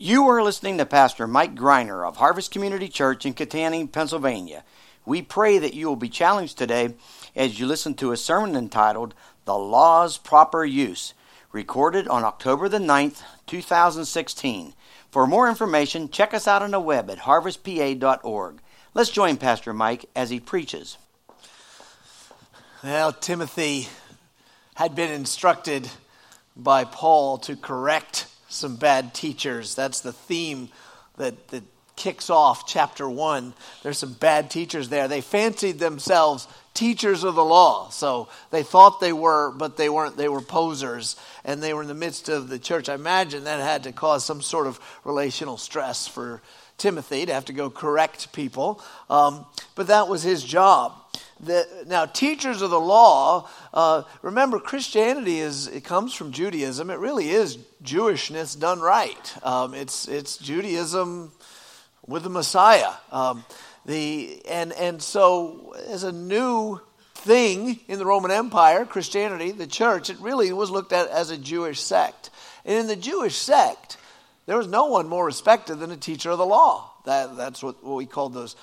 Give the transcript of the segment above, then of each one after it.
You are listening to Pastor Mike Greiner of Harvest Community Church in Kittanning, Pennsylvania. We pray that you will be challenged today as you listen to a sermon entitled The Law's Proper Use, recorded on October the 9th, 2016. For more information, check us out on the web at harvestpa.org. Let's join Pastor Mike as he preaches. Well, Timothy had been instructed by Paul to correct some bad teachers. That's the theme that, that kicks off chapter one. There's some bad teachers there. They fancied themselves teachers of the law. So they thought they were, but they weren't. They were posers, and they were in the midst of the church. I imagine that had to cause some sort of relational stress for Timothy to have to go correct people. Um, but that was his job now teachers of the law uh, remember christianity is it comes from judaism. It really is jewishness done right. Um, it's, it's judaism with the messiah. Um, the, and, and so as a new thing in the roman empire christianity the church it really was looked at as a jewish sect. And in the jewish sect there was no one more respected than a teacher of the law. That, that's what, what we called those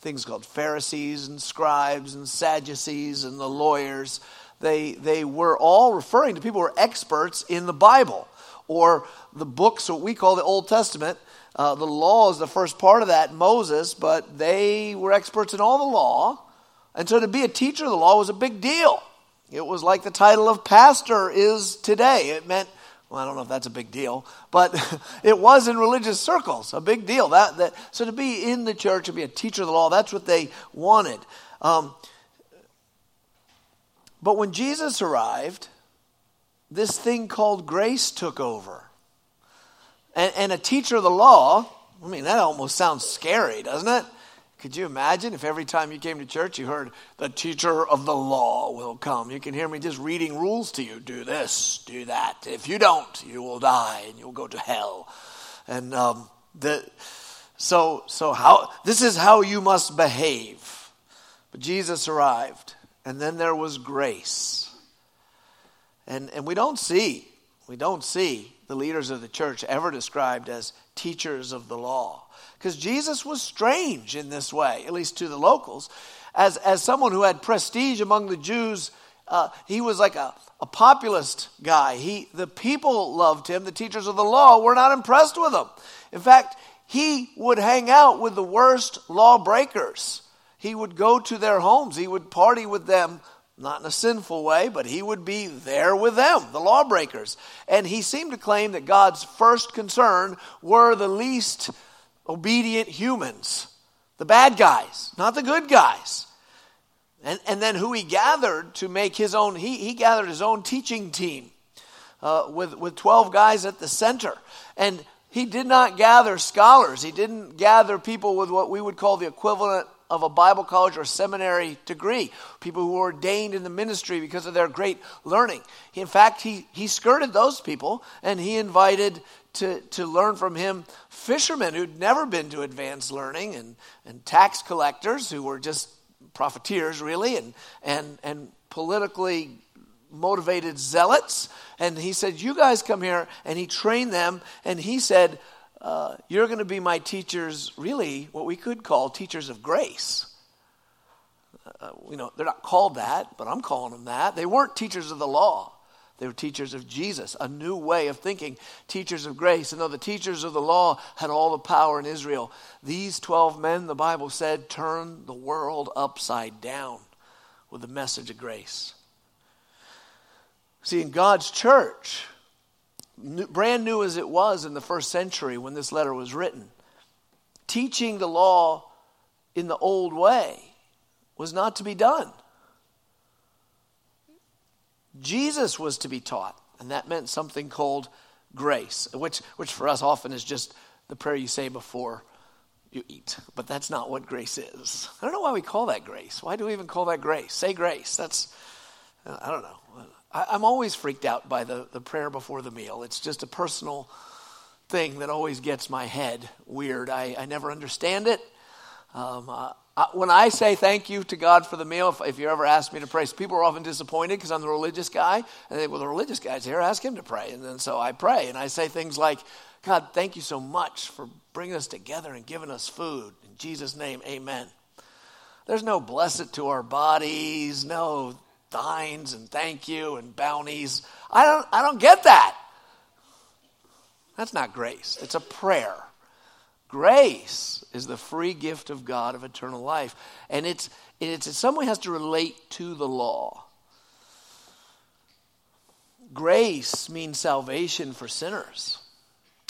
things called Pharisees and scribes and Sadducees and the lawyers. They, they were all referring to people who were experts in the Bible or the books, what we call the Old Testament. Uh, the law is the first part of that, Moses, but they were experts in all the law. And so to be a teacher of the law was a big deal. It was like the title of pastor is today. It meant well, I don't know if that's a big deal, but it was in religious circles a big deal. That, that so to be in the church to be a teacher of the law, that's what they wanted. Um, but when Jesus arrived, this thing called grace took over, and, and a teacher of the law. I mean, that almost sounds scary, doesn't it? Could you imagine if every time you came to church you heard the teacher of the law will come? You can hear me just reading rules to you. Do this, do that. If you don't, you will die and you'll go to hell. And um, the, so, so how, this is how you must behave. But Jesus arrived, and then there was grace. And, and we don't see, we don't see the leaders of the church ever described as teachers of the law because Jesus was strange in this way, at least to the locals. As, as someone who had prestige among the Jews, uh, he was like a, a populist guy. He, the people loved him. The teachers of the law were not impressed with him. In fact, he would hang out with the worst lawbreakers. He would go to their homes. He would party with them, not in a sinful way, but he would be there with them, the lawbreakers. And he seemed to claim that God's first concern were the least obedient humans, the bad guys, not the good guys. And, and then who he gathered to make his own, he, he gathered his own teaching team uh, with, with 12 guys at the center. And he did not gather scholars, he didn't gather people with what we would call the equivalent of a Bible college or seminary degree, people who were ordained in the ministry because of their great learning. In fact, he, he skirted those people and he invited to, to learn from him fishermen who'd never been to advanced learning and, and tax collectors who were just profiteers, really, and, and, and politically motivated zealots. And he said, You guys come here. And he trained them. And he said, uh, You're going to be my teachers, really, what we could call teachers of grace. Uh, you know, they're not called that, but I'm calling them that. They weren't teachers of the law. They were teachers of Jesus, a new way of thinking, teachers of grace. And though the teachers of the law had all the power in Israel, these 12 men, the Bible said, turned the world upside down with the message of grace. See, in God's church, brand new as it was in the first century when this letter was written, teaching the law in the old way was not to be done. Jesus was to be taught, and that meant something called grace, which, which for us often is just the prayer you say before you eat. But that's not what grace is. I don't know why we call that grace. Why do we even call that grace? Say grace. That's, I don't know. I, am always freaked out by the, the prayer before the meal. It's just a personal thing that always gets my head weird. I, I never understand it. Um, uh, when I say thank you to God for the meal, if, if you ever ask me to pray, so people are often disappointed because I'm the religious guy. And they well, the religious guy's here, ask him to pray. And then so I pray. And I say things like, God, thank you so much for bringing us together and giving us food. In Jesus' name, amen. There's no blessed to our bodies, no thines and thank you and bounties. I don't, I don't get that. That's not grace, it's a prayer. Grace is the free gift of God of eternal life. And it's, it's in some way has to relate to the law. Grace means salvation for sinners.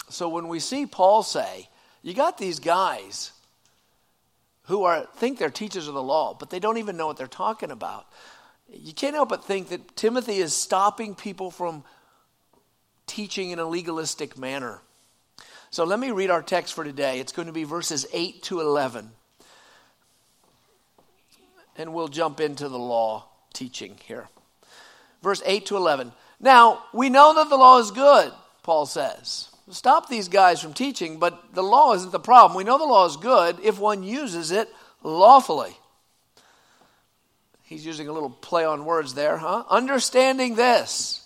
So when we see Paul say, you got these guys who are think they're teachers of the law, but they don't even know what they're talking about. You can't help but think that Timothy is stopping people from teaching in a legalistic manner. So let me read our text for today. It's going to be verses 8 to 11. And we'll jump into the law teaching here. Verse 8 to 11. Now, we know that the law is good, Paul says. Stop these guys from teaching, but the law isn't the problem. We know the law is good if one uses it lawfully. He's using a little play on words there, huh? Understanding this,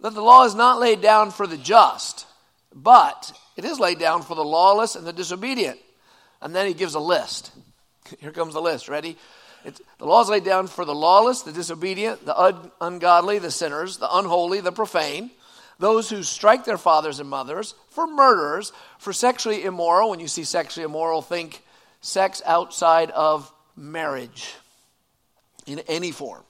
that the law is not laid down for the just, but it is laid down for the lawless and the disobedient. And then he gives a list. Here comes the list. Ready? It's, the law is laid down for the lawless, the disobedient, the un- ungodly, the sinners, the unholy, the profane, those who strike their fathers and mothers, for murderers, for sexually immoral. When you see sexually immoral, think sex outside of marriage in any form.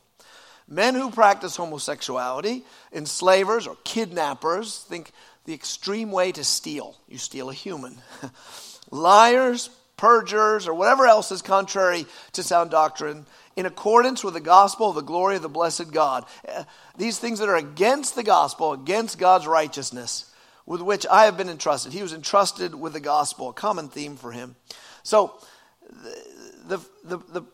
Men who practice homosexuality, enslavers or kidnappers, think the extreme way to steal. You steal a human. Liars, perjurers, or whatever else is contrary to sound doctrine, in accordance with the gospel of the glory of the blessed God. Uh, these things that are against the gospel, against God's righteousness, with which I have been entrusted. He was entrusted with the gospel, a common theme for him. So, the, the, the,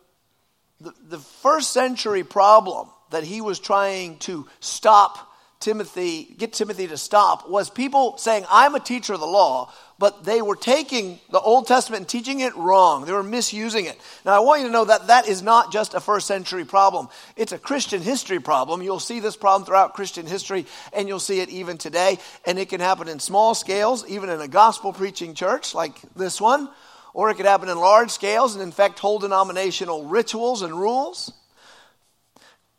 the, the first century problem that he was trying to stop Timothy, get Timothy to stop, was people saying, I'm a teacher of the law, but they were taking the Old Testament and teaching it wrong. They were misusing it. Now, I want you to know that that is not just a first century problem, it's a Christian history problem. You'll see this problem throughout Christian history, and you'll see it even today. And it can happen in small scales, even in a gospel preaching church like this one, or it could happen in large scales and infect whole denominational rituals and rules.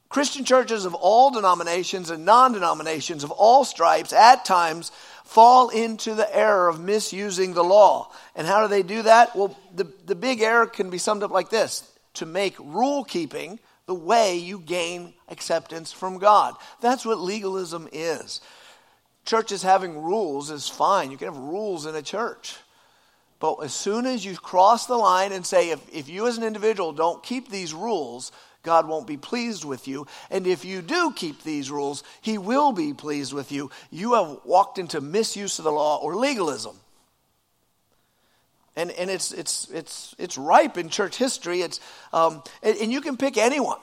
Christian churches of all denominations and non denominations of all stripes at times fall into the error of misusing the law. And how do they do that? Well, the, the big error can be summed up like this to make rule keeping the way you gain acceptance from God. That's what legalism is. Churches having rules is fine. You can have rules in a church. But as soon as you cross the line and say, if, if you as an individual don't keep these rules, God won't be pleased with you. And if you do keep these rules, He will be pleased with you. You have walked into misuse of the law or legalism. And, and it's, it's, it's, it's ripe in church history. It's, um, and, and you can pick anyone.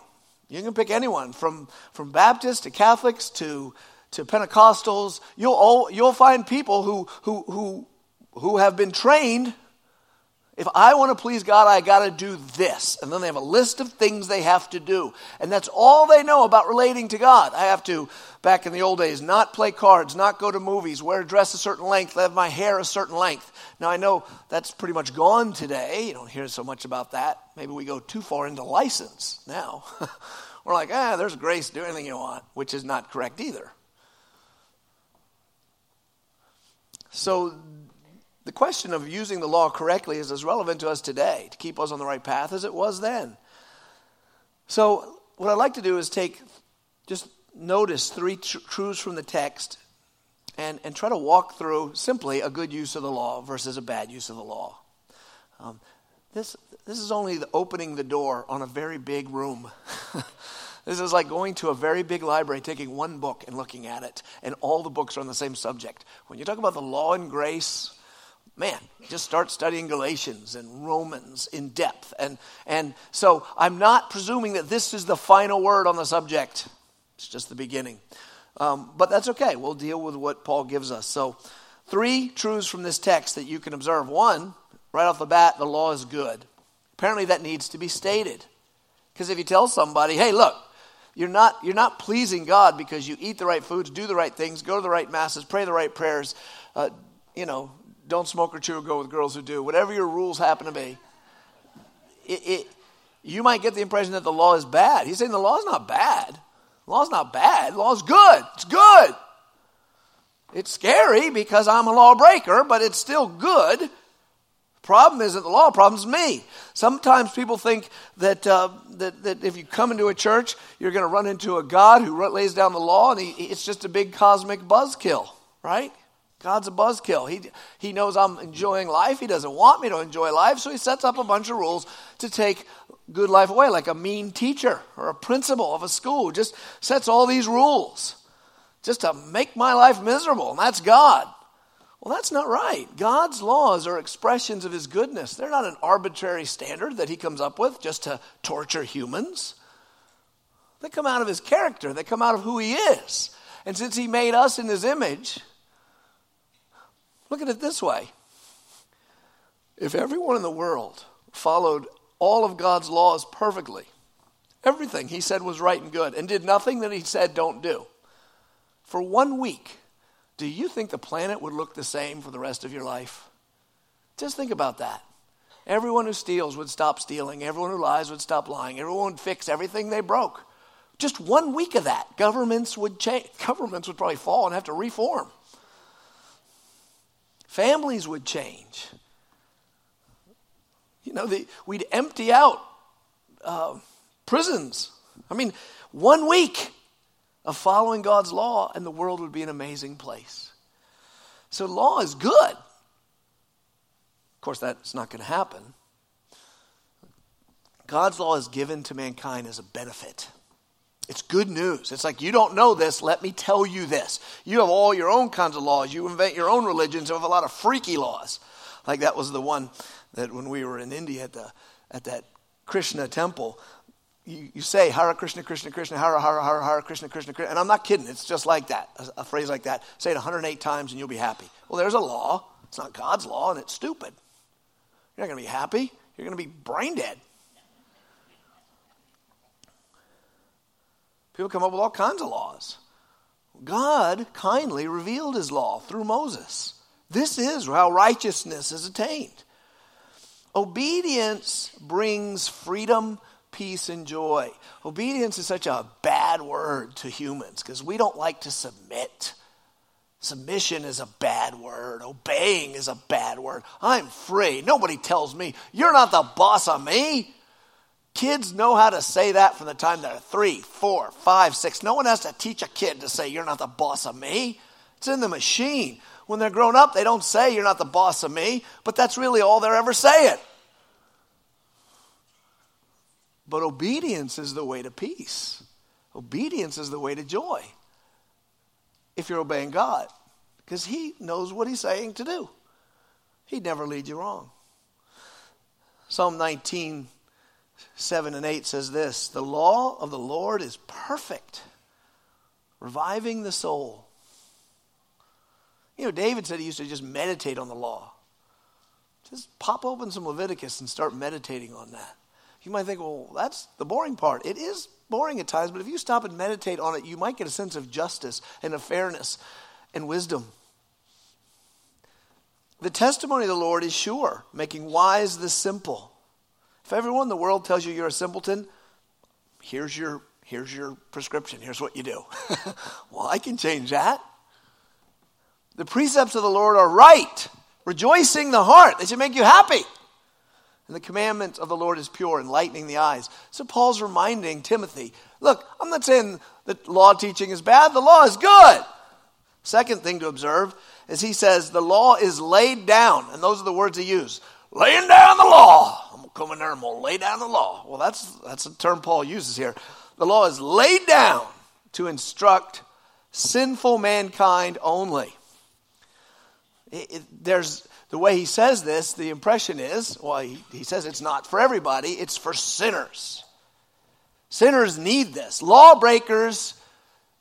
You can pick anyone from, from Baptists to Catholics to, to Pentecostals. You'll, you'll find people who, who, who, who have been trained if I want to please God, I got to do this. And then they have a list of things they have to do. And that's all they know about relating to God. I have to, back in the old days, not play cards, not go to movies, wear a dress a certain length, have my hair a certain length. Now, I know that's pretty much gone today. You don't hear so much about that. Maybe we go too far into license now. We're like, ah, there's grace, do anything you want, which is not correct either. So the question of using the law correctly is as relevant to us today to keep us on the right path as it was then. So, what I'd like to do is take just notice three tr- truths from the text and, and try to walk through simply a good use of the law versus a bad use of the law. Um, this, this is only the opening the door on a very big room. this is like going to a very big library, taking one book and looking at it, and all the books are on the same subject. When you talk about the law and grace, man, just start studying Galatians and Romans in depth. And, and so I'm not presuming that this is the final word on the subject, it's just the beginning. Um, but that's okay. We'll deal with what Paul gives us. So, three truths from this text that you can observe. One, right off the bat, the law is good. Apparently, that needs to be stated. Because if you tell somebody, hey, look, you're not, you're not pleasing God because you eat the right foods, do the right things, go to the right masses, pray the right prayers, uh, you know, don't smoke or chew or go with girls who do, whatever your rules happen to be, it, it, you might get the impression that the law is bad. He's saying the law is not bad. The law is not bad. The law is good. It's good. It's scary because I'm a lawbreaker, but it's still good. Problem isn't the law, problem is me. Sometimes people think that, uh, that, that if you come into a church, you're going to run into a God who lays down the law and he, it's just a big cosmic buzzkill, right? God's a buzzkill. He, he knows I'm enjoying life. He doesn't want me to enjoy life, so he sets up a bunch of rules to take good life away, like a mean teacher or a principal of a school just sets all these rules just to make my life miserable, and that's God. Well, that's not right. God's laws are expressions of his goodness. They're not an arbitrary standard that he comes up with just to torture humans. They come out of his character, they come out of who he is. And since he made us in his image, look at it this way if everyone in the world followed all of God's laws perfectly, everything he said was right and good, and did nothing that he said don't do, for one week, do you think the planet would look the same for the rest of your life? Just think about that. Everyone who steals would stop stealing. Everyone who lies would stop lying. Everyone would fix everything they broke. Just one week of that, governments would change. Governments would probably fall and have to reform. Families would change. You know, the, we'd empty out uh, prisons. I mean, one week of following God's law, and the world would be an amazing place. So, law is good. Of course, that's not going to happen. God's law is given to mankind as a benefit. It's good news. It's like, you don't know this, let me tell you this. You have all your own kinds of laws. You invent your own religions. You have a lot of freaky laws. Like that was the one that when we were in India at, the, at that Krishna temple, you, you say Hare Krishna, Krishna, Krishna, Hare, Hare, Hare, Hare, Krishna, Krishna, Krishna. And I'm not kidding. It's just like that, a, a phrase like that. Say it 108 times and you'll be happy. Well, there's a law. It's not God's law and it's stupid. You're not going to be happy. You're going to be brain dead. People come up with all kinds of laws. God kindly revealed his law through Moses. This is how righteousness is attained. Obedience brings freedom peace, and joy. Obedience is such a bad word to humans because we don't like to submit. Submission is a bad word. Obeying is a bad word. I'm free. Nobody tells me, you're not the boss of me. Kids know how to say that from the time they're three, four, five, six. No one has to teach a kid to say, You're not the boss of me. It's in the machine. When they're grown up, they don't say, You're not the boss of me, but that's really all they're ever saying. But obedience is the way to peace. Obedience is the way to joy. If you're obeying God, because He knows what He's saying to do, He'd never lead you wrong. Psalm 19, 7 and 8 says this The law of the Lord is perfect, reviving the soul. You know, David said he used to just meditate on the law. Just pop open some Leviticus and start meditating on that. You might think, well, that's the boring part. It is boring at times, but if you stop and meditate on it, you might get a sense of justice and of fairness and wisdom. The testimony of the Lord is sure, making wise the simple. If everyone in the world tells you you're a simpleton, here's your, here's your prescription. Here's what you do. well, I can change that. The precepts of the Lord are right, rejoicing the heart. They should make you happy. And the commandment of the Lord is pure, enlightening the eyes. So Paul's reminding Timothy look, I'm not saying that law teaching is bad, the law is good. Second thing to observe is he says the law is laid down, and those are the words he used laying down the law. To lay down the law. Well, that's, that's a term Paul uses here. The law is laid down to instruct sinful mankind only. It, it, there's the way he says this, the impression is well, he, he says it's not for everybody, it's for sinners. Sinners need this. Lawbreakers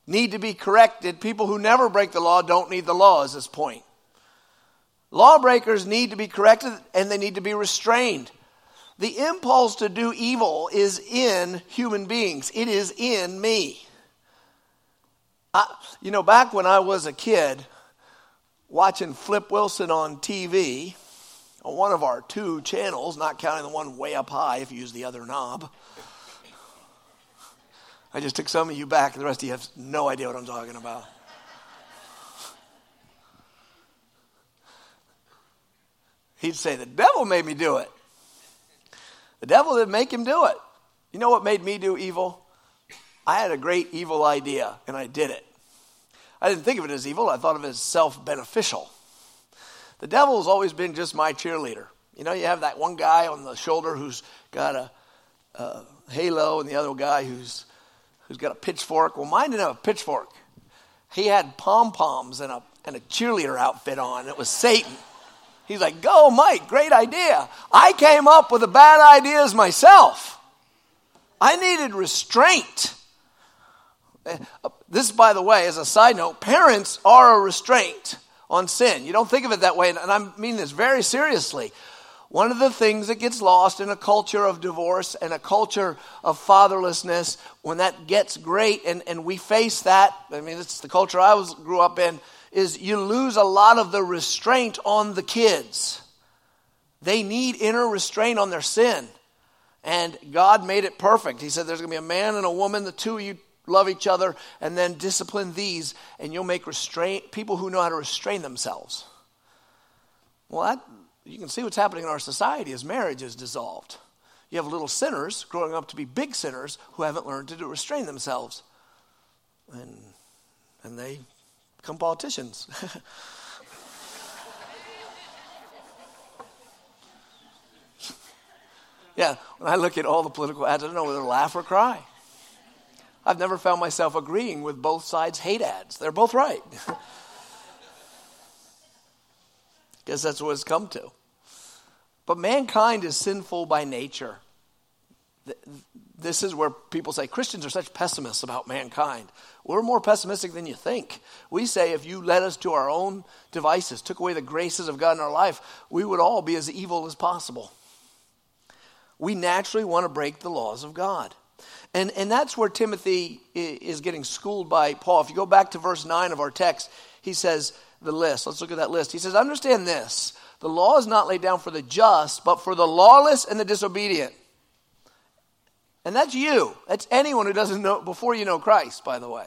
need to be corrected. People who never break the law don't need the law, is his point. Lawbreakers need to be corrected and they need to be restrained. The impulse to do evil is in human beings, it is in me. I, you know, back when I was a kid, watching Flip Wilson on TV, on one of our two channels, not counting the one way up high if you use the other knob. I just took some of you back, and the rest of you have no idea what I'm talking about. He'd say, The devil made me do it. The devil didn't make him do it. You know what made me do evil? I had a great evil idea, and I did it. I didn't think of it as evil, I thought of it as self beneficial. The devil has always been just my cheerleader. You know, you have that one guy on the shoulder who's got a, a halo, and the other guy who's, who's got a pitchfork. Well, mine didn't have a pitchfork. He had pom poms and a, and a cheerleader outfit on. It was Satan. He's like, Go, Mike, great idea. I came up with the bad ideas myself. I needed restraint. Eh, this, by the way, as a side note, parents are a restraint on sin. You don't think of it that way, and I mean this very seriously. One of the things that gets lost in a culture of divorce and a culture of fatherlessness, when that gets great and, and we face that, I mean, it's the culture I was grew up in, is you lose a lot of the restraint on the kids. They need inner restraint on their sin. And God made it perfect. He said there's going to be a man and a woman, the two of you love each other, and then discipline these, and you'll make restraint people who know how to restrain themselves. Well, that, you can see what's happening in our society as marriage is dissolved. You have little sinners growing up to be big sinners who haven't learned to restrain themselves. And, and they become politicians. yeah, when I look at all the political ads, I don't know whether to laugh or cry. I've never found myself agreeing with both sides' hate ads. They're both right. Guess that's what it's come to. But mankind is sinful by nature. This is where people say Christians are such pessimists about mankind. We're more pessimistic than you think. We say if you led us to our own devices, took away the graces of God in our life, we would all be as evil as possible. We naturally want to break the laws of God. And, and that's where Timothy is getting schooled by Paul. If you go back to verse 9 of our text, he says the list. Let's look at that list. He says, Understand this the law is not laid down for the just, but for the lawless and the disobedient. And that's you. That's anyone who doesn't know, before you know Christ, by the way.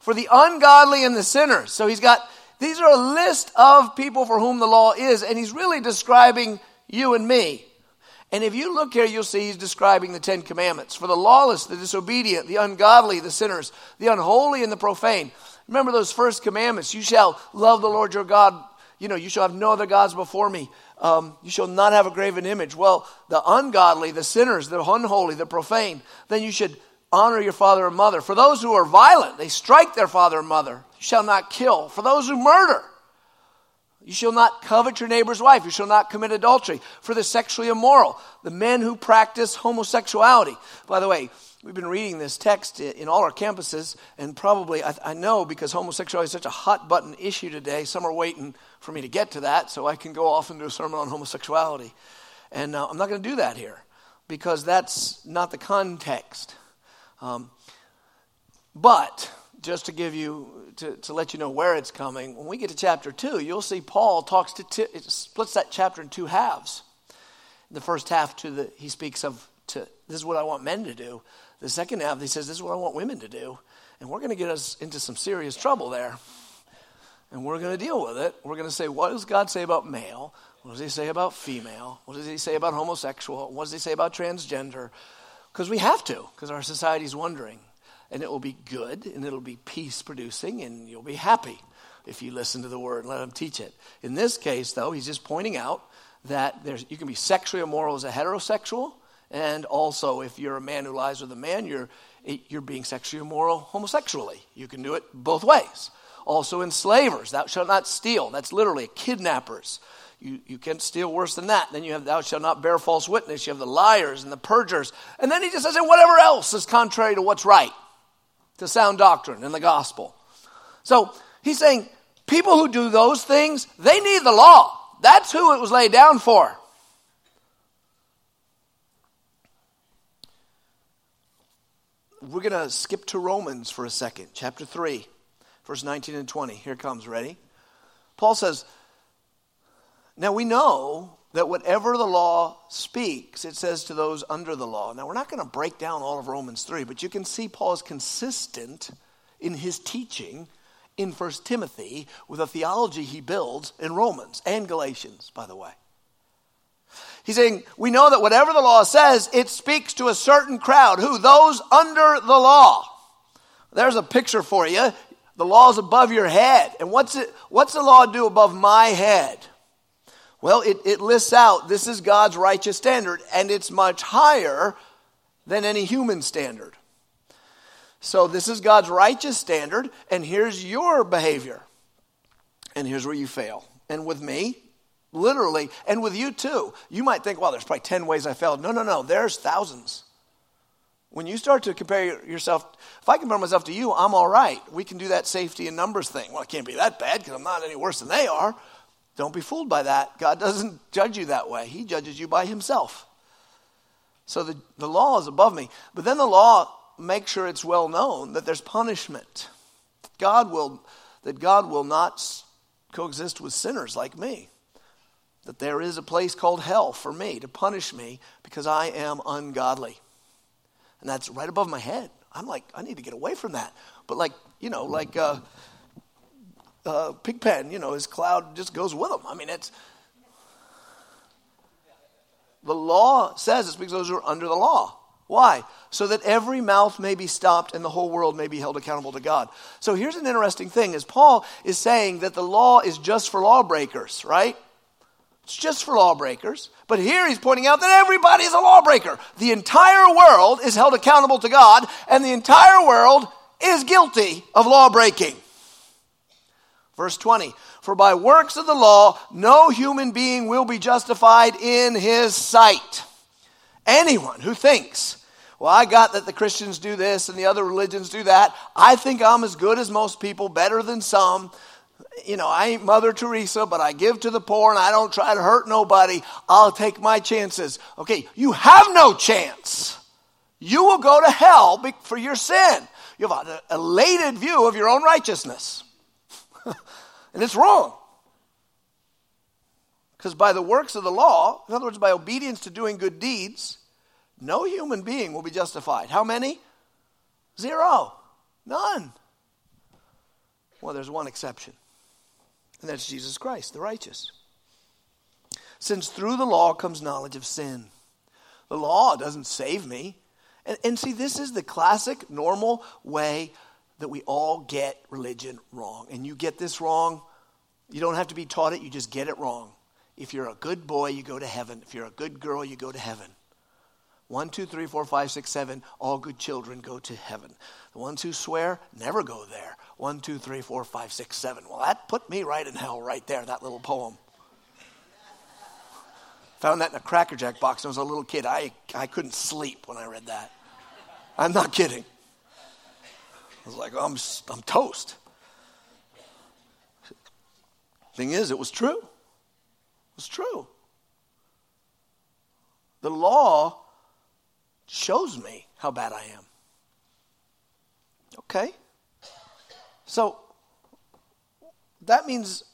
For the ungodly and the sinners. So he's got, these are a list of people for whom the law is, and he's really describing you and me. And if you look here, you'll see he's describing the Ten Commandments for the lawless, the disobedient, the ungodly, the sinners, the unholy, and the profane. Remember those first commandments. You shall love the Lord your God. You know, you shall have no other gods before me. Um, you shall not have a graven image. Well, the ungodly, the sinners, the unholy, the profane, then you should honor your father and mother. For those who are violent, they strike their father and mother. You shall not kill. For those who murder, you shall not covet your neighbor's wife. You shall not commit adultery. For the sexually immoral, the men who practice homosexuality. By the way, we've been reading this text in all our campuses, and probably, I, I know because homosexuality is such a hot button issue today, some are waiting for me to get to that so I can go off and do a sermon on homosexuality. And uh, I'm not going to do that here because that's not the context. Um, but just to give you to, to let you know where it's coming when we get to chapter 2 you'll see paul talks to t- it splits that chapter in two halves the first half to the he speaks of to this is what i want men to do the second half he says this is what i want women to do and we're going to get us into some serious trouble there and we're going to deal with it we're going to say what does god say about male what does he say about female what does he say about homosexual what does he say about transgender because we have to because our society's wondering and it will be good and it'll be peace producing and you'll be happy if you listen to the word and let him teach it. In this case, though, he's just pointing out that there's, you can be sexually immoral as a heterosexual, and also if you're a man who lies with a man, you're, you're being sexually immoral homosexually. You can do it both ways. Also, enslavers, thou shalt not steal. That's literally kidnappers. You, you can't steal worse than that. Then you have, thou shalt not bear false witness. You have the liars and the perjurers. And then he just says, and whatever else is contrary to what's right to sound doctrine and the gospel. So he's saying people who do those things, they need the law. That's who it was laid down for. We're going to skip to Romans for a second, chapter 3, verse 19 and 20. Here comes, ready? Paul says, Now we know that whatever the law speaks, it says to those under the law. Now we're not going to break down all of Romans 3, but you can see Paul is consistent in his teaching in 1 Timothy with a theology he builds in Romans and Galatians, by the way. He's saying, we know that whatever the law says, it speaks to a certain crowd. Who? Those under the law. There's a picture for you. The law is above your head. And what's it, what's the law do above my head? Well, it, it lists out this is God's righteous standard, and it's much higher than any human standard. So, this is God's righteous standard, and here's your behavior. And here's where you fail. And with me, literally, and with you too, you might think, well, there's probably 10 ways I failed. No, no, no, there's thousands. When you start to compare yourself, if I compare myself to you, I'm all right. We can do that safety and numbers thing. Well, it can't be that bad because I'm not any worse than they are. Don't be fooled by that. God doesn't judge you that way, He judges you by Himself. So the, the law is above me. But then the law make sure it's well known that there's punishment. God will, that God will not coexist with sinners like me. That there is a place called hell for me to punish me because I am ungodly. And that's right above my head. I'm like, I need to get away from that. But like, you know, like uh, uh, Pigpen, you know, his cloud just goes with him. I mean, it's. The law says it's because those who are under the law. Why? So that every mouth may be stopped and the whole world may be held accountable to God. So here's an interesting thing is Paul is saying that the law is just for lawbreakers, right? It's just for lawbreakers. But here he's pointing out that everybody is a lawbreaker. The entire world is held accountable to God, and the entire world is guilty of lawbreaking. Verse 20 For by works of the law, no human being will be justified in his sight. Anyone who thinks well, I got that the Christians do this and the other religions do that. I think I'm as good as most people, better than some. You know, I ain't Mother Teresa, but I give to the poor and I don't try to hurt nobody. I'll take my chances. Okay, you have no chance. You will go to hell for your sin. You have an elated view of your own righteousness. and it's wrong. Because by the works of the law, in other words, by obedience to doing good deeds, no human being will be justified. How many? Zero. None. Well, there's one exception, and that's Jesus Christ, the righteous. Since through the law comes knowledge of sin. The law doesn't save me. And, and see, this is the classic, normal way that we all get religion wrong. And you get this wrong, you don't have to be taught it, you just get it wrong. If you're a good boy, you go to heaven. If you're a good girl, you go to heaven. One, two, three, four, five, six, seven, all good children go to heaven. The ones who swear never go there. One, two, three, four, five, six, seven. Well, that put me right in hell right there, that little poem. Found that in a Cracker Jack box when I was a little kid. I, I couldn't sleep when I read that. I'm not kidding. I was like, I'm, I'm toast. Thing is, it was true. It was true. The law shows me how bad I am. Okay? So, that means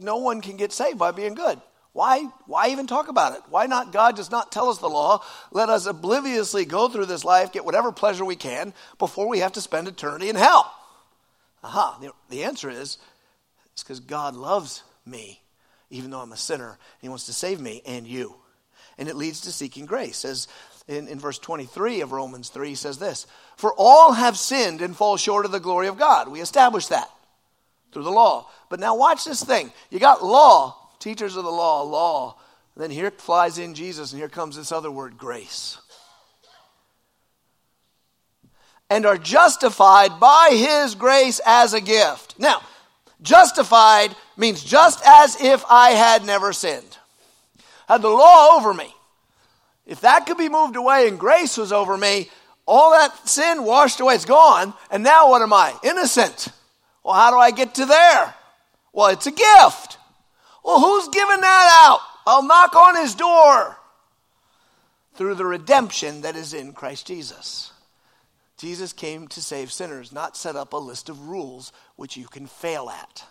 no one can get saved by being good. Why, why even talk about it? Why not? God does not tell us the law. Let us obliviously go through this life, get whatever pleasure we can before we have to spend eternity in hell. Aha. The, the answer is it's because God loves me, even though I'm a sinner. He wants to save me and you. And it leads to seeking grace. As in, in verse 23 of Romans 3 he says this For all have sinned and fall short of the glory of God. We established that through the law. But now watch this thing. You got law, teachers of the law, law. Then here flies in Jesus, and here comes this other word, grace. And are justified by his grace as a gift. Now, justified means just as if I had never sinned. Had the law over me. If that could be moved away and grace was over me, all that sin washed away, it's gone. And now what am I? Innocent. Well, how do I get to there? Well, it's a gift. Well, who's giving that out? I'll knock on his door through the redemption that is in Christ Jesus. Jesus came to save sinners, not set up a list of rules which you can fail at.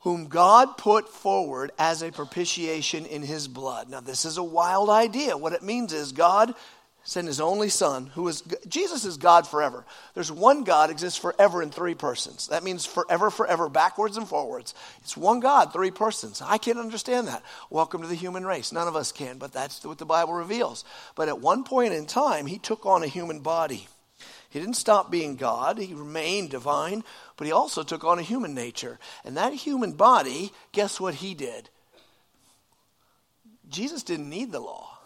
Whom God put forward as a propitiation in his blood. Now, this is a wild idea. What it means is God sent his only son, who is Jesus is God forever. There's one God exists forever in three persons. That means forever, forever, backwards and forwards. It's one God, three persons. I can't understand that. Welcome to the human race. None of us can, but that's what the Bible reveals. But at one point in time, he took on a human body. He didn't stop being God, he remained divine, but he also took on a human nature. And that human body, guess what he did? Jesus didn't need the law.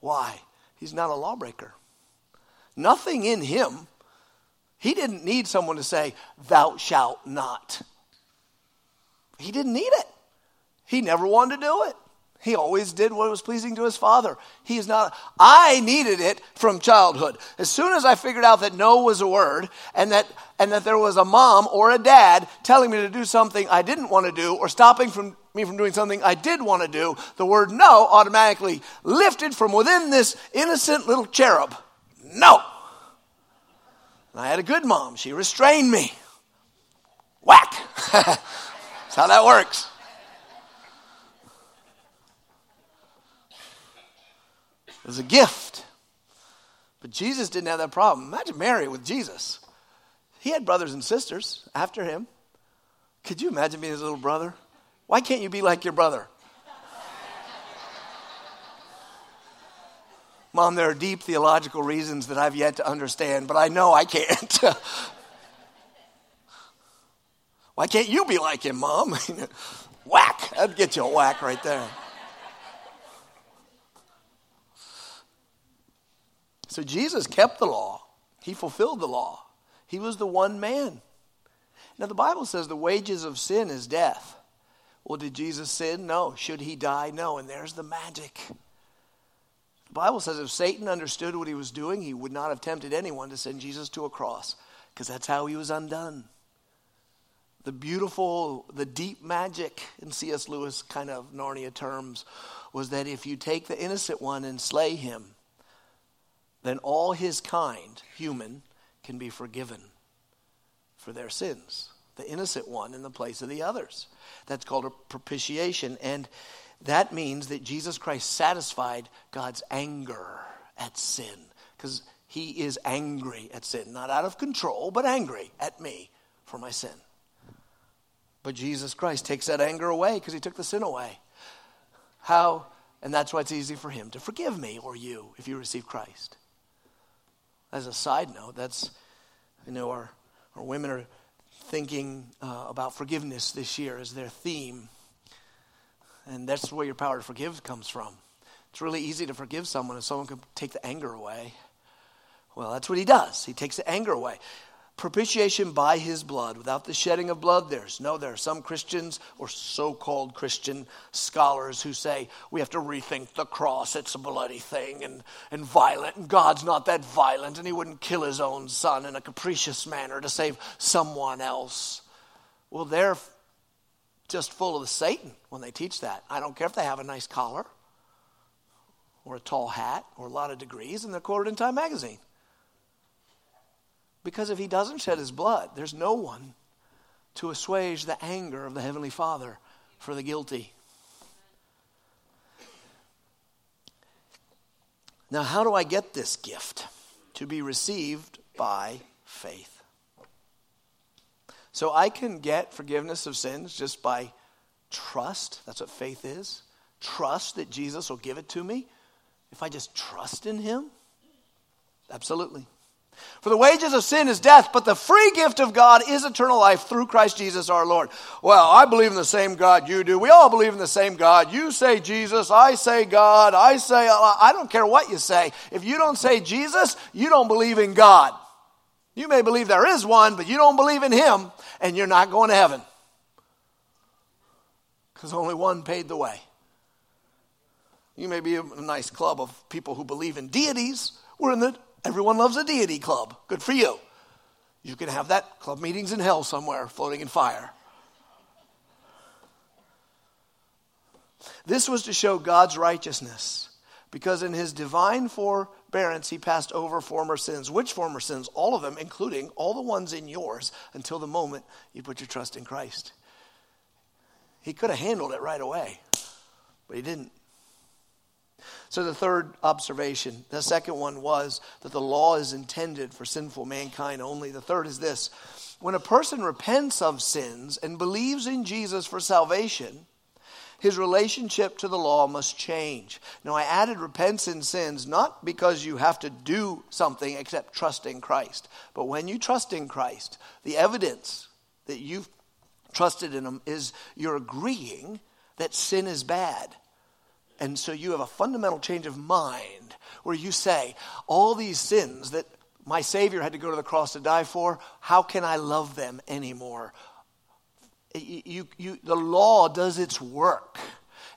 Why? He's not a lawbreaker. Nothing in him. He didn't need someone to say, Thou shalt not. He didn't need it. He never wanted to do it. He always did what was pleasing to his father. He is not, I needed it from childhood. As soon as I figured out that no was a word and that, and that there was a mom or a dad telling me to do something I didn't want to do or stopping from me from doing something I did want to do, the word no automatically lifted from within this innocent little cherub. No. And I had a good mom. She restrained me. Whack. That's how that works. It was a gift. But Jesus didn't have that problem. Imagine Mary with Jesus. He had brothers and sisters after him. Could you imagine being his little brother? Why can't you be like your brother? Mom, there are deep theological reasons that I've yet to understand, but I know I can't. Why can't you be like him, Mom? whack! That'd get you a whack right there. So Jesus kept the law, he fulfilled the law. He was the one man. Now, the Bible says the wages of sin is death. Well, did Jesus sin? No. Should he die? No. And there's the magic. The Bible says if Satan understood what he was doing, he would not have tempted anyone to send Jesus to a cross because that's how he was undone. The beautiful, the deep magic in C.S. Lewis kind of Narnia terms was that if you take the innocent one and slay him, then all his kind, human, can be forgiven for their sins. The innocent one in the place of the others. That's called a propitiation. And that means that Jesus Christ satisfied God's anger at sin. Because he is angry at sin. Not out of control, but angry at me for my sin. But Jesus Christ takes that anger away because he took the sin away. How? And that's why it's easy for him to forgive me or you if you receive Christ. As a side note, that's, you know, our, our women are thinking uh, about forgiveness this year as their theme. And that's where your power to forgive comes from. It's really easy to forgive someone if someone can take the anger away. Well, that's what he does. He takes the anger away propitiation by his blood. Without the shedding of blood, there's no, there are some Christians or so called Christian scholars who say we have to rethink the cross. It's a bloody thing and, and violent, and God's not that violent, and he wouldn't kill his own son in a capricious manner to save someone else. Well, they're just full of Satan when they teach that. I don't care if they have a nice collar or a tall hat or a lot of degrees, and they're quoted in Time magazine. Because if he doesn't shed his blood, there's no one to assuage the anger of the Heavenly Father for the guilty. Now, how do I get this gift? To be received by faith. So I can get forgiveness of sins just by trust. That's what faith is. Trust that Jesus will give it to me. If I just trust in Him, absolutely. For the wages of sin is death, but the free gift of God is eternal life through Christ Jesus our Lord. Well, I believe in the same God you do. We all believe in the same God. You say Jesus, I say God, I say, uh, I don't care what you say. If you don't say Jesus, you don't believe in God. You may believe there is one, but you don't believe in Him, and you're not going to heaven. Because only one paid the way. You may be a nice club of people who believe in deities. We're in the Everyone loves a deity club. Good for you. You can have that club meetings in hell somewhere, floating in fire. This was to show God's righteousness, because in his divine forbearance he passed over former sins. Which former sins? All of them, including all the ones in yours, until the moment you put your trust in Christ. He could have handled it right away, but he didn't. So, the third observation, the second one was that the law is intended for sinful mankind only. The third is this when a person repents of sins and believes in Jesus for salvation, his relationship to the law must change. Now, I added repents in sins not because you have to do something except trust in Christ, but when you trust in Christ, the evidence that you've trusted in Him is you're agreeing that sin is bad. And so you have a fundamental change of mind where you say, all these sins that my Savior had to go to the cross to die for, how can I love them anymore? You, you, the law does its work.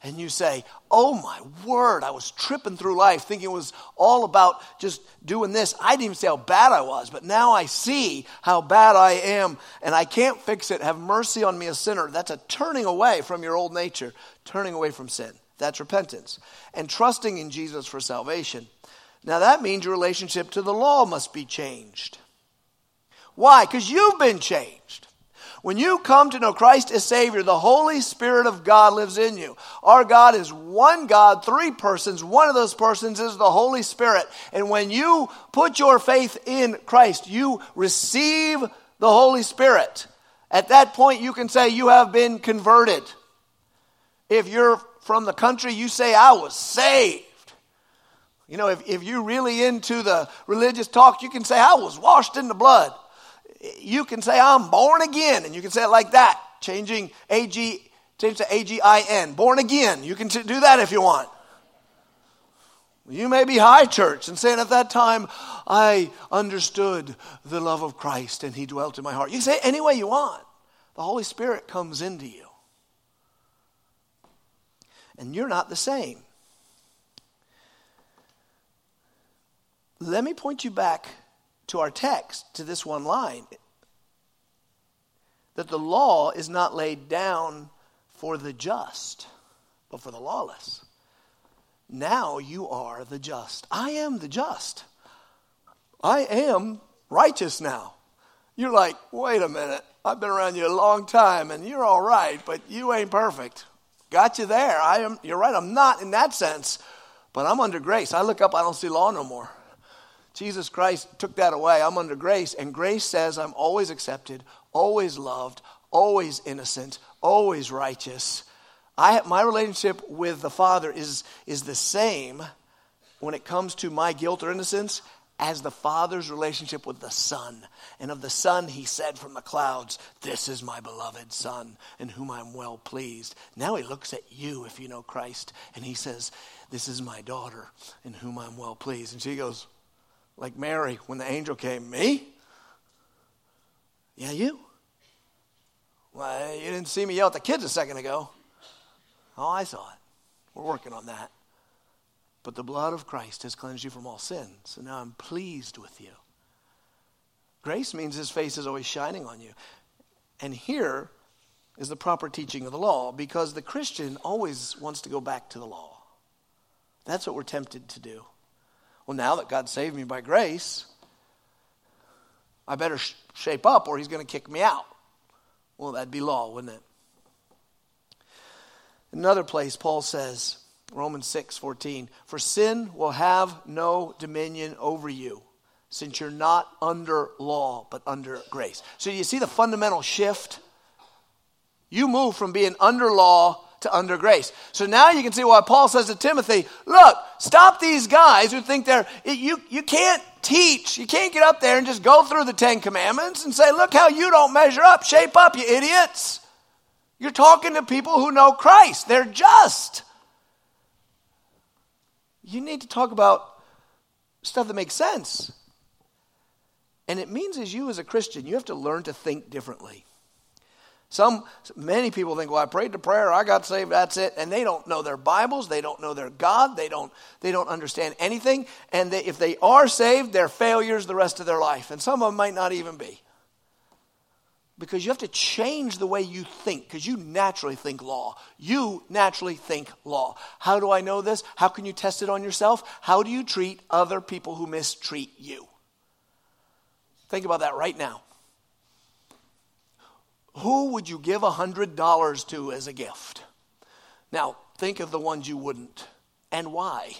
And you say, Oh my word, I was tripping through life thinking it was all about just doing this. I didn't even say how bad I was, but now I see how bad I am and I can't fix it. Have mercy on me, a sinner. That's a turning away from your old nature, turning away from sin. That's repentance. And trusting in Jesus for salvation. Now that means your relationship to the law must be changed. Why? Because you've been changed. When you come to know Christ as Savior, the Holy Spirit of God lives in you. Our God is one God, three persons. One of those persons is the Holy Spirit. And when you put your faith in Christ, you receive the Holy Spirit. At that point, you can say you have been converted. If you're from the country, you say, I was saved. You know, if, if you're really into the religious talk, you can say, I was washed in the blood. You can say, I'm born again, and you can say it like that, changing AG, change to A-G-I-N, born again. You can do that if you want. You may be high church and saying at that time, I understood the love of Christ and he dwelt in my heart. You can say any way you want. The Holy Spirit comes into you and you're not the same. Let me point you back to our text, to this one line that the law is not laid down for the just, but for the lawless. Now you are the just. I am the just. I am righteous now. You're like, wait a minute. I've been around you a long time and you're all right, but you ain't perfect. Got you there. I am, you're right, I'm not in that sense, but I'm under grace. I look up, I don't see law no more. Jesus Christ took that away. I'm under grace, and grace says I'm always accepted, always loved, always innocent, always righteous. I, my relationship with the Father is, is the same when it comes to my guilt or innocence as the Father's relationship with the Son. And of the Son, he said from the clouds, This is my beloved Son, in whom I'm well pleased. Now he looks at you, if you know Christ, and he says, This is my daughter, in whom I'm well pleased. And she goes, like Mary, when the angel came, Me? Yeah, you. Well, you didn't see me yell at the kids a second ago. Oh, I saw it. We're working on that. But the blood of Christ has cleansed you from all sin. So now I'm pleased with you. Grace means his face is always shining on you. And here is the proper teaching of the law because the Christian always wants to go back to the law. That's what we're tempted to do. Well, now that God saved me by grace, I better sh- shape up or he's going to kick me out. Well, that'd be law, wouldn't it? Another place, Paul says, Romans 6 14. For sin will have no dominion over you, since you're not under law, but under grace. So you see the fundamental shift? You move from being under law to under grace. So now you can see why Paul says to Timothy, look, stop these guys who think they're, you, you can't teach, you can't get up there and just go through the Ten Commandments and say, look how you don't measure up. Shape up, you idiots. You're talking to people who know Christ, they're just. You need to talk about stuff that makes sense. And it means as you as a Christian, you have to learn to think differently. Some many people think, well, I prayed the prayer, I got saved, that's it, and they don't know their Bibles, they don't know their God, they don't they don't understand anything, and they, if they are saved, they're failures the rest of their life, and some of them might not even be. Because you have to change the way you think because you naturally think law. You naturally think law. How do I know this? How can you test it on yourself? How do you treat other people who mistreat you? Think about that right now. Who would you give a $100 to as a gift? Now, think of the ones you wouldn't and why.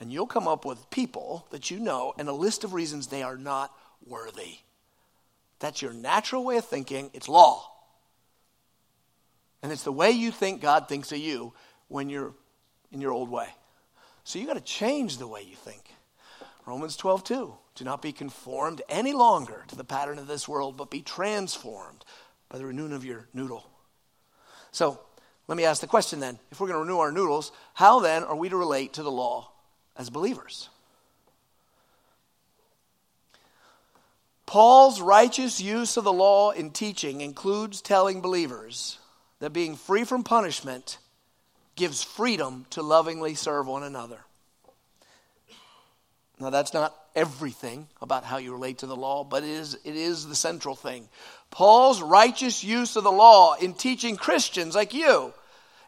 And you'll come up with people that you know and a list of reasons they are not worthy. That's your natural way of thinking. It's law. And it's the way you think God thinks of you when you're in your old way. So you got to change the way you think. Romans 12, 2. Do not be conformed any longer to the pattern of this world, but be transformed by the renewing of your noodle. So let me ask the question then if we're going to renew our noodles, how then are we to relate to the law as believers? Paul's righteous use of the law in teaching includes telling believers that being free from punishment gives freedom to lovingly serve one another. Now, that's not everything about how you relate to the law, but it is, it is the central thing. Paul's righteous use of the law in teaching Christians like you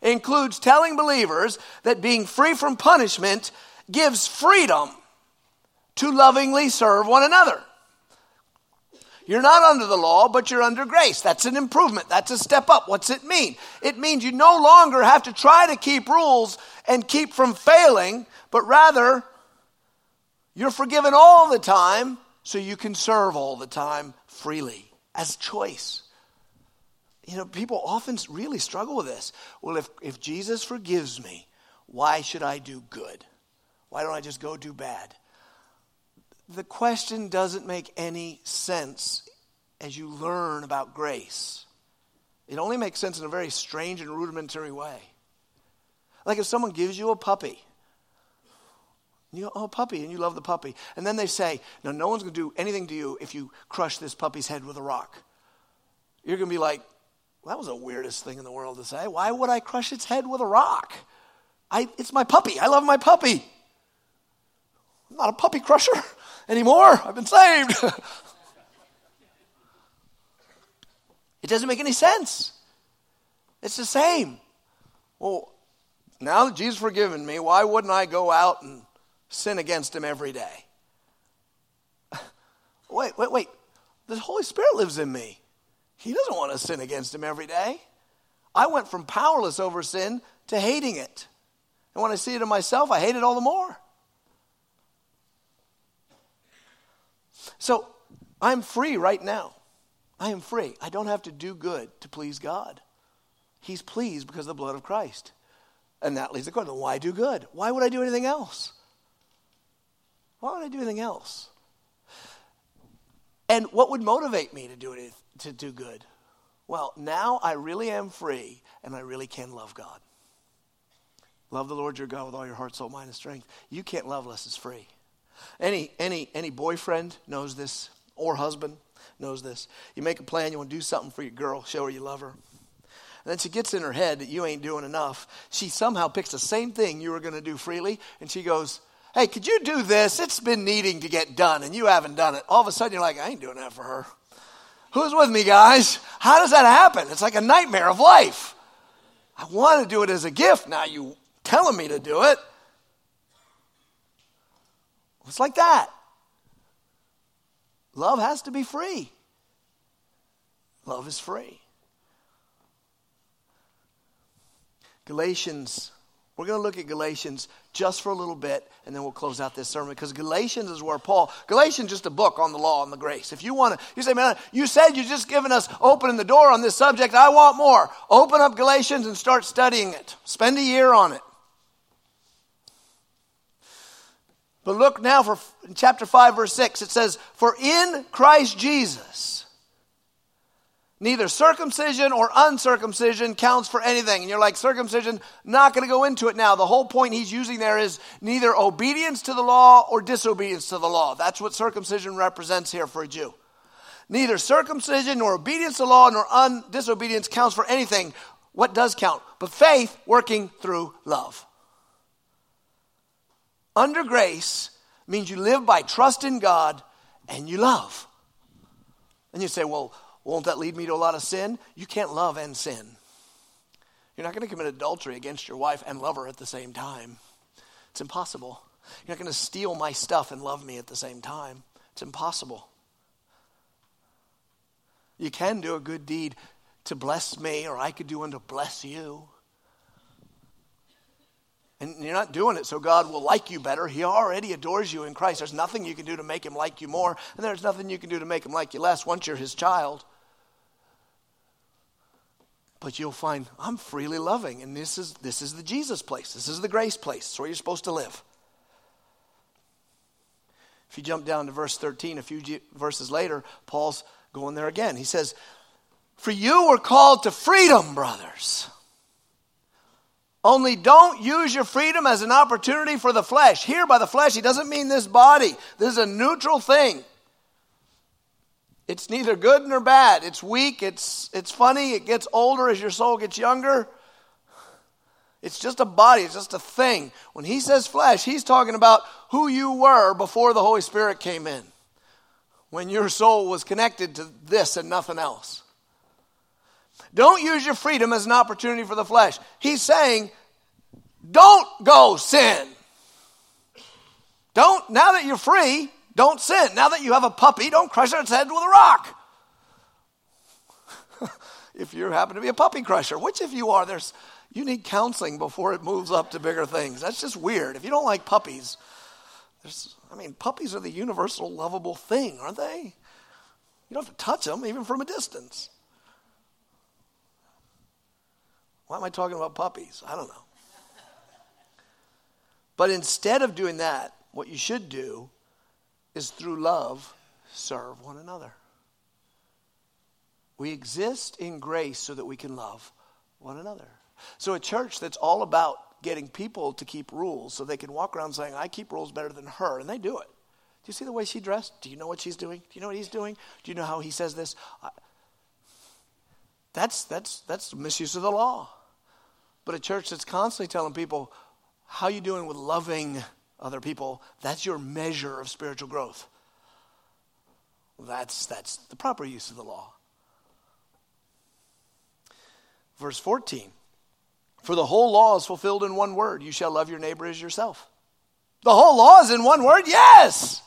includes telling believers that being free from punishment gives freedom to lovingly serve one another. You're not under the law, but you're under grace. That's an improvement. That's a step up. What's it mean? It means you no longer have to try to keep rules and keep from failing, but rather you're forgiven all the time so you can serve all the time freely as choice. You know, people often really struggle with this. Well, if, if Jesus forgives me, why should I do good? Why don't I just go do bad? The question doesn't make any sense as you learn about grace. It only makes sense in a very strange and rudimentary way. Like if someone gives you a puppy, you go, oh, puppy, and you love the puppy. And then they say, no, no one's going to do anything to you if you crush this puppy's head with a rock. You're going to be like, well, that was the weirdest thing in the world to say. Why would I crush its head with a rock? I, it's my puppy. I love my puppy. I'm not a puppy crusher anymore. I've been saved. it doesn't make any sense. It's the same. Well, now that Jesus forgiven me, why wouldn't I go out and sin against him every day? wait, wait, wait. The Holy Spirit lives in me. He doesn't want to sin against him every day. I went from powerless over sin to hating it. And when I see it in myself, I hate it all the more. So I'm free right now. I am free. I don't have to do good to please God. He's pleased because of the blood of Christ. And that leads to the question why do good? Why would I do anything else? Why would I do anything else? And what would motivate me to do it to do good? Well, now I really am free and I really can love God. Love the Lord your God with all your heart, soul, mind, and strength. You can't love unless it's free. Any, any, any boyfriend knows this, or husband knows this. You make a plan, you want to do something for your girl, show her you love her. And then she gets in her head that you ain't doing enough. She somehow picks the same thing you were going to do freely, and she goes, Hey, could you do this? It's been needing to get done, and you haven't done it. All of a sudden, you're like, I ain't doing that for her. Who's with me, guys? How does that happen? It's like a nightmare of life. I want to do it as a gift. Now you telling me to do it. It's like that. Love has to be free. Love is free. Galatians, we're going to look at Galatians just for a little bit and then we'll close out this sermon because Galatians is where Paul, Galatians is just a book on the law and the grace. If you want to, you say, man, you said you just given us opening the door on this subject. I want more. Open up Galatians and start studying it. Spend a year on it. But look now for in chapter 5, verse 6. It says, For in Christ Jesus, neither circumcision or uncircumcision counts for anything. And you're like, circumcision, not going to go into it now. The whole point he's using there is neither obedience to the law or disobedience to the law. That's what circumcision represents here for a Jew. Neither circumcision nor obedience to law nor un- disobedience counts for anything. What does count? But faith working through love. Under grace means you live by trust in God and you love. And you say, well, Won't that lead me to a lot of sin? You can't love and sin. You're not going to commit adultery against your wife and love her at the same time. It's impossible. You're not going to steal my stuff and love me at the same time. It's impossible. You can do a good deed to bless me, or I could do one to bless you. And you're not doing it so God will like you better. He already adores you in Christ. There's nothing you can do to make him like you more, and there's nothing you can do to make him like you less once you're his child. But you'll find I'm freely loving, and this is this is the Jesus place. This is the grace place. It's where you're supposed to live. If you jump down to verse 13, a few verses later, Paul's going there again. He says, For you were called to freedom, brothers. Only don't use your freedom as an opportunity for the flesh. Here, by the flesh, he doesn't mean this body. This is a neutral thing. It's neither good nor bad. It's weak, it's, it's funny, it gets older as your soul gets younger. It's just a body, it's just a thing. When he says flesh, he's talking about who you were before the Holy Spirit came in, when your soul was connected to this and nothing else. Don't use your freedom as an opportunity for the flesh. He's saying, don't go sin. Don't, now that you're free, don't sin. Now that you have a puppy, don't crush its head with a rock. if you happen to be a puppy crusher, which if you are, there's, you need counseling before it moves up to bigger things. That's just weird. If you don't like puppies, there's, I mean, puppies are the universal lovable thing, aren't they? You don't have to touch them, even from a distance. Why am I talking about puppies? I don't know. But instead of doing that, what you should do is through love serve one another. We exist in grace so that we can love one another. So, a church that's all about getting people to keep rules so they can walk around saying, I keep rules better than her, and they do it. Do you see the way she dressed? Do you know what she's doing? Do you know what he's doing? Do you know how he says this? That's, that's, that's misuse of the law. But a church that's constantly telling people, how you doing with loving other people? That's your measure of spiritual growth. That's, that's the proper use of the law. Verse 14 For the whole law is fulfilled in one word you shall love your neighbor as yourself. The whole law is in one word? Yes.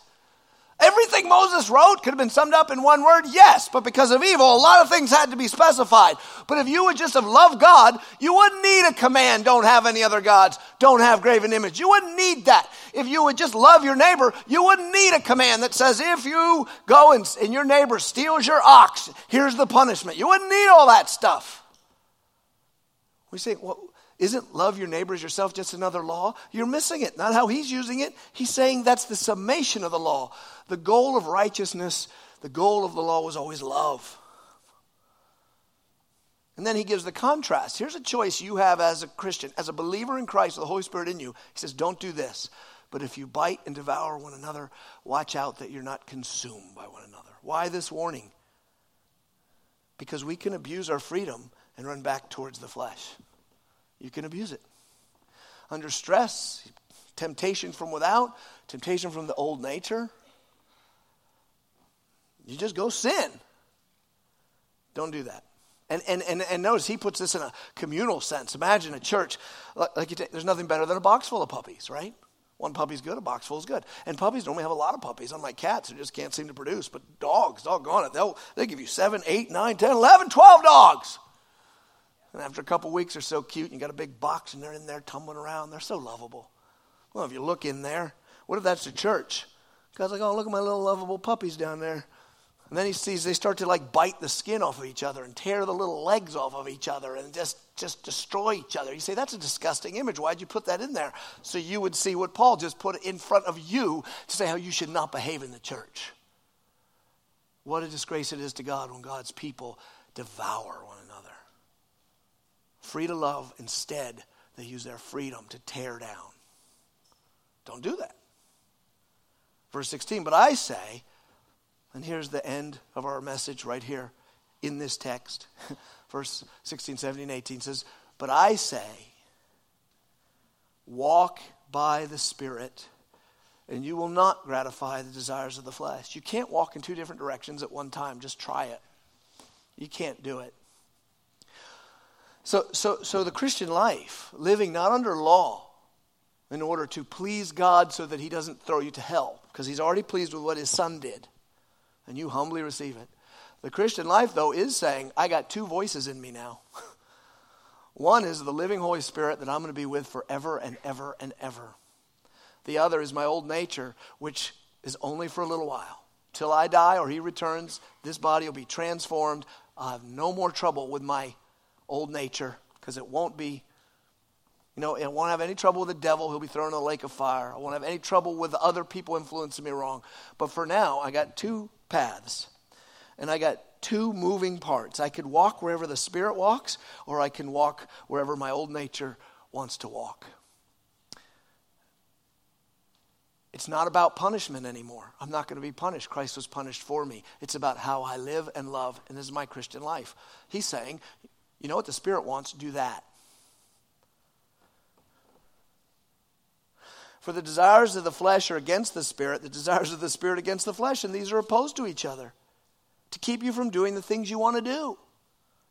Everything Moses wrote could have been summed up in one word, yes, but because of evil, a lot of things had to be specified. But if you would just have loved God, you wouldn't need a command, don't have any other gods, don't have graven image. You wouldn't need that. If you would just love your neighbor, you wouldn't need a command that says, if you go and, and your neighbor steals your ox, here's the punishment. You wouldn't need all that stuff. We say, well, isn't love your neighbor as yourself just another law? You're missing it. Not how he's using it. He's saying that's the summation of the law. The goal of righteousness, the goal of the law was always love. And then he gives the contrast. Here's a choice you have as a Christian, as a believer in Christ with the Holy Spirit in you. He says, Don't do this. But if you bite and devour one another, watch out that you're not consumed by one another. Why this warning? Because we can abuse our freedom and run back towards the flesh you can abuse it. Under stress, temptation from without, temptation from the old nature, you just go sin. Don't do that. And, and, and, and notice he puts this in a communal sense. Imagine a church, like, like take, there's nothing better than a box full of puppies, right? One puppy's good, a box full is good. And puppies normally have a lot of puppies, unlike cats who just can't seem to produce. But dogs, doggone it, they'll, they'll give you 7, 8, 9, 10, 11, 12 dogs. And after a couple weeks, they're so cute, and you got a big box, and they're in there tumbling around. They're so lovable. Well, if you look in there, what if that's the church? God's like, oh, look at my little lovable puppies down there. And then he sees they start to like bite the skin off of each other and tear the little legs off of each other and just, just destroy each other. You say, that's a disgusting image. Why'd you put that in there? So you would see what Paul just put in front of you to say how you should not behave in the church. What a disgrace it is to God when God's people devour one free to love, instead, they use their freedom to tear down. Don't do that. Verse 16, but I say, and here's the end of our message right here in this text. Verse 16, 17, 18 says, But I say, walk by the Spirit, and you will not gratify the desires of the flesh. You can't walk in two different directions at one time. Just try it. You can't do it. So, so, so the Christian life, living not under law in order to please God so that He doesn't throw you to hell, because He's already pleased with what His Son did, and you humbly receive it. The Christian life, though, is saying, I got two voices in me now. One is the living Holy Spirit that I'm going to be with forever and ever and ever. The other is my old nature, which is only for a little while. Till I die or He returns, this body will be transformed. I'll have no more trouble with my old nature because it won't be, you know, it won't have any trouble with the devil. He'll be thrown in the lake of fire. I won't have any trouble with other people influencing me wrong. But for now, I got two paths and I got two moving parts. I could walk wherever the Spirit walks, or I can walk wherever my old nature wants to walk. It's not about punishment anymore. I'm not going to be punished. Christ was punished for me. It's about how I live and love, and this is my Christian life. He's saying, you know what the Spirit wants? Do that. For the desires of the flesh are against the Spirit, the desires of the Spirit against the flesh, and these are opposed to each other to keep you from doing the things you want to do.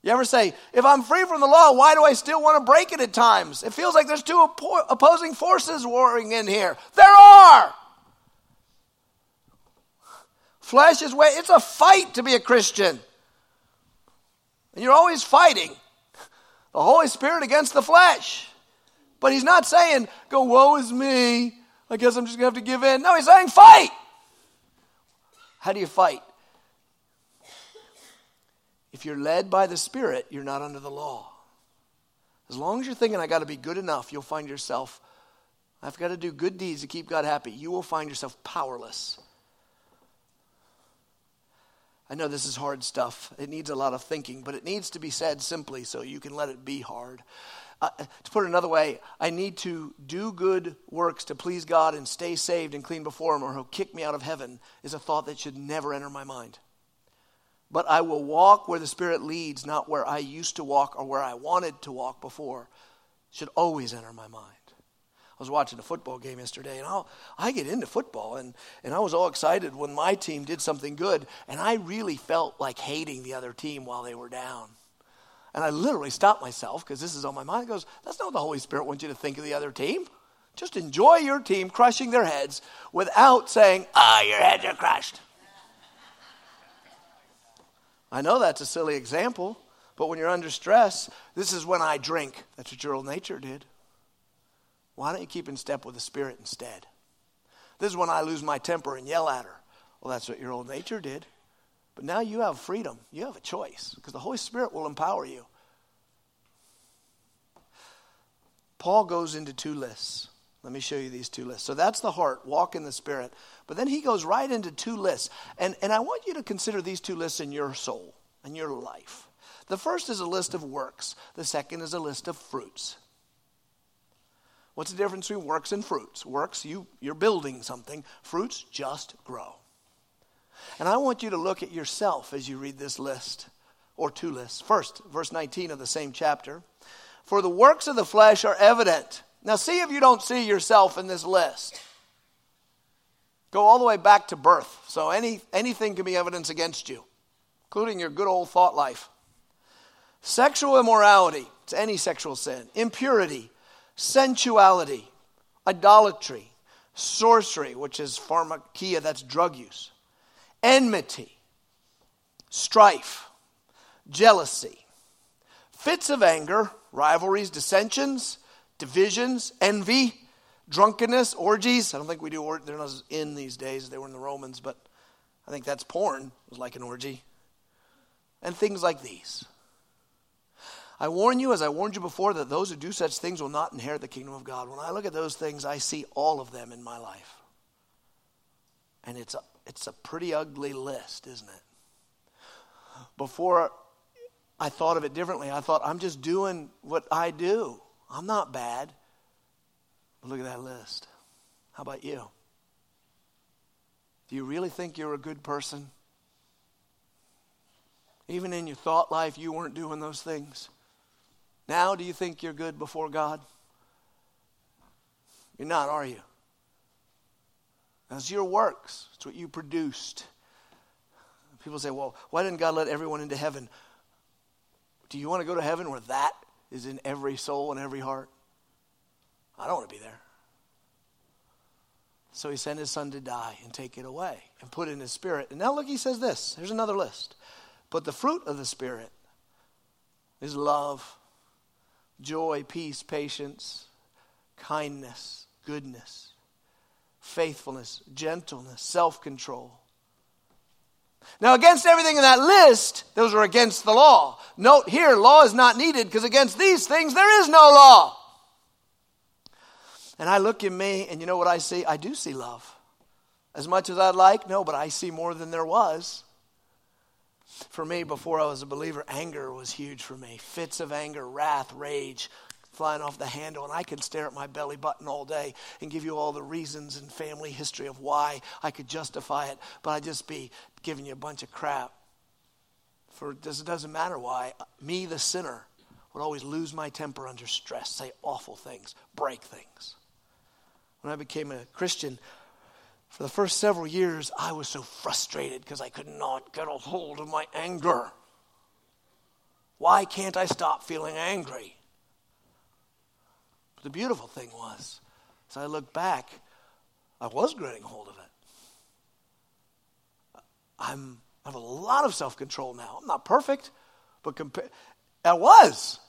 You ever say, if I'm free from the law, why do I still want to break it at times? It feels like there's two opposing forces warring in here. There are. Flesh is way, it's a fight to be a Christian. And you're always fighting the Holy Spirit against the flesh. But he's not saying, go, woe is me. I guess I'm just going to have to give in. No, he's saying, fight. How do you fight? If you're led by the Spirit, you're not under the law. As long as you're thinking, I got to be good enough, you'll find yourself, I've got to do good deeds to keep God happy. You will find yourself powerless. I know this is hard stuff. It needs a lot of thinking, but it needs to be said simply so you can let it be hard. Uh, to put it another way, I need to do good works to please God and stay saved and clean before Him, or He'll kick me out of heaven, is a thought that should never enter my mind. But I will walk where the Spirit leads, not where I used to walk or where I wanted to walk before. Should always enter my mind. I was watching a football game yesterday, and I'll, I get into football, and, and I was all excited when my team did something good, and I really felt like hating the other team while they were down. And I literally stopped myself because this is on my mind. It goes, That's not what the Holy Spirit wants you to think of the other team. Just enjoy your team crushing their heads without saying, Ah, oh, your heads are crushed. I know that's a silly example, but when you're under stress, this is when I drink. That's what your old nature did. Why don't you keep in step with the Spirit instead? This is when I lose my temper and yell at her. Well, that's what your old nature did. But now you have freedom. You have a choice because the Holy Spirit will empower you. Paul goes into two lists. Let me show you these two lists. So that's the heart, walk in the Spirit. But then he goes right into two lists. And, and I want you to consider these two lists in your soul, in your life. The first is a list of works, the second is a list of fruits. What's the difference between works and fruits? Works, you, you're building something, fruits just grow. And I want you to look at yourself as you read this list, or two lists. First, verse 19 of the same chapter. For the works of the flesh are evident now, see if you don't see yourself in this list. Go all the way back to birth. So, any, anything can be evidence against you, including your good old thought life. Sexual immorality, it's any sexual sin, impurity, sensuality, idolatry, sorcery, which is pharmakia, that's drug use, enmity, strife, jealousy, fits of anger, rivalries, dissensions divisions, envy, drunkenness, orgies. I don't think we do, or- they're not in these days. They were in the Romans, but I think that's porn, it was like an orgy. And things like these. I warn you, as I warned you before, that those who do such things will not inherit the kingdom of God. When I look at those things, I see all of them in my life. And it's a, it's a pretty ugly list, isn't it? Before I thought of it differently, I thought, I'm just doing what I do. I'm not bad. But look at that list. How about you? Do you really think you're a good person? Even in your thought life, you weren't doing those things. Now, do you think you're good before God? You're not, are you? That's your works. It's what you produced. People say, well, why didn't God let everyone into heaven? Do you want to go to heaven where that is in every soul and every heart? I don't want to be there. So he sent his son to die and take it away and put in his spirit. And now look, he says this. Here's another list. But the fruit of the spirit is love, joy, peace, patience, kindness, goodness, faithfulness, gentleness, self control. Now, against everything in that list, those are against the law. Note here, law is not needed because against these things there is no law. And I look in me, and you know what I see? I do see love. As much as I'd like, no, but I see more than there was. For me, before I was a believer, anger was huge for me. Fits of anger, wrath, rage, flying off the handle. And I could stare at my belly button all day and give you all the reasons and family history of why I could justify it, but I'd just be giving you a bunch of crap. For it doesn't matter why. Me, the sinner, would always lose my temper under stress, say awful things, break things. When I became a Christian, for the first several years, I was so frustrated because I could not get a hold of my anger. Why can't I stop feeling angry? But the beautiful thing was, as I look back, I was getting hold of it. I'm, I have a lot of self control now. I'm not perfect, but compa- I was.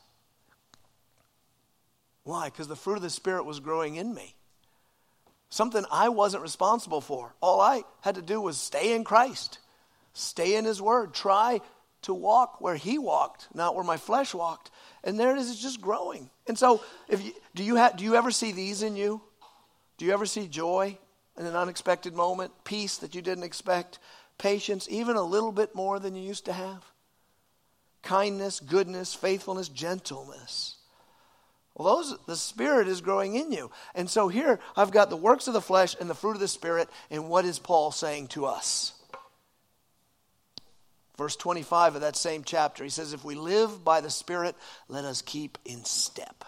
Why? Because the fruit of the Spirit was growing in me something I wasn't responsible for. All I had to do was stay in Christ, stay in His Word, try to walk where He walked, not where my flesh walked. And there it is, it's just growing. And so, if you, do, you have, do you ever see these in you? Do you ever see joy in an unexpected moment, peace that you didn't expect, patience, even a little bit more than you used to have? Kindness, goodness, faithfulness, gentleness. Well, those, the Spirit is growing in you. And so here I've got the works of the flesh and the fruit of the Spirit. And what is Paul saying to us? Verse 25 of that same chapter, he says, If we live by the Spirit, let us keep in step.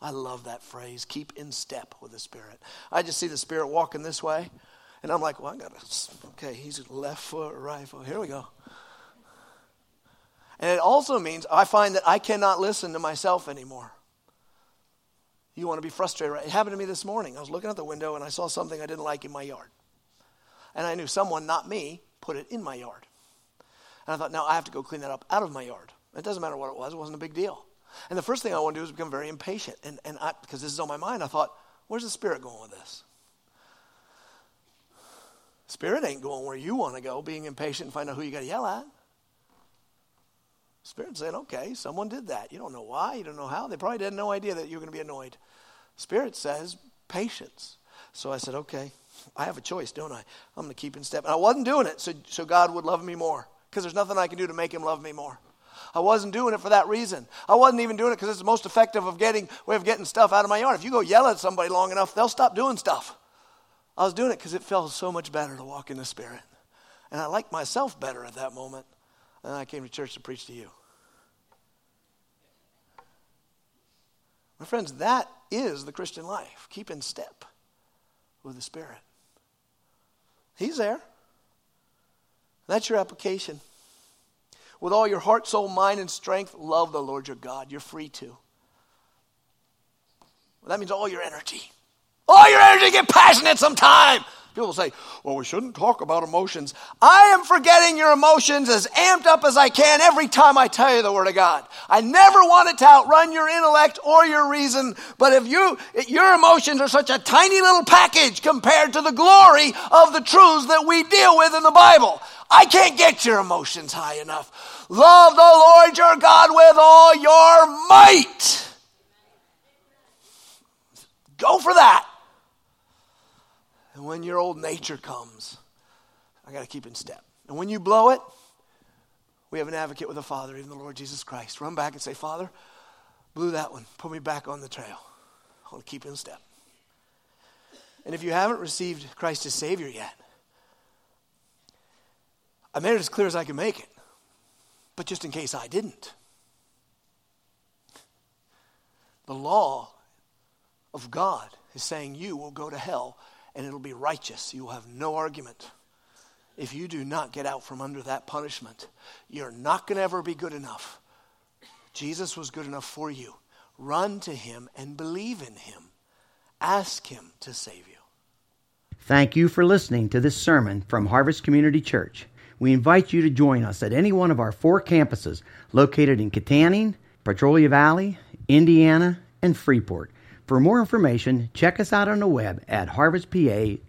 I love that phrase, keep in step with the Spirit. I just see the Spirit walking this way, and I'm like, well, I got to, okay, he's left foot, right foot. Here we go. And it also means I find that I cannot listen to myself anymore. You want to be frustrated, right? It happened to me this morning. I was looking out the window and I saw something I didn't like in my yard. And I knew someone, not me, put it in my yard. And I thought, now I have to go clean that up out of my yard. It doesn't matter what it was, it wasn't a big deal. And the first thing I want to do is become very impatient. And, and I, because this is on my mind, I thought, where's the Spirit going with this? Spirit ain't going where you want to go, being impatient and find out who you got to yell at. Spirit said, okay, someone did that. You don't know why, you don't know how. They probably had no idea that you were going to be annoyed. Spirit says, patience. So I said, okay, I have a choice, don't I? I'm going to keep in step. And I wasn't doing it so, so God would love me more because there's nothing I can do to make him love me more. I wasn't doing it for that reason. I wasn't even doing it because it's the most effective of getting way of getting stuff out of my yard. If you go yell at somebody long enough, they'll stop doing stuff. I was doing it because it felt so much better to walk in the Spirit. And I liked myself better at that moment. And I came to church to preach to you. My friends, that is the Christian life. Keep in step with the Spirit. He's there. That's your application. With all your heart, soul, mind, and strength, love the Lord your God. You're free to. Well, that means all your energy. All your energy, get passionate sometime. People say, well, we shouldn't talk about emotions. I am forgetting your emotions as amped up as I can every time I tell you the Word of God. I never want it to outrun your intellect or your reason, but if you, your emotions are such a tiny little package compared to the glory of the truths that we deal with in the Bible. I can't get your emotions high enough. Love the Lord your God with all your might. Go for that. And when your old nature comes, I got to keep in step. And when you blow it, we have an advocate with the Father, even the Lord Jesus Christ. Run back and say, Father, blew that one. Put me back on the trail. I want to keep in step. And if you haven't received Christ as Savior yet, I made it as clear as I can make it. But just in case I didn't, the law of God is saying you will go to hell and it'll be righteous. You will have no argument. If you do not get out from under that punishment, you're not going to ever be good enough Jesus was good enough for you. Run to him and believe in him. Ask him to save you. Thank you for listening to this sermon from Harvest Community Church. We invite you to join us at any one of our four campuses located in Kittanning, Petrolia Valley, Indiana, and Freeport. For more information, check us out on the web at harvestpa.org.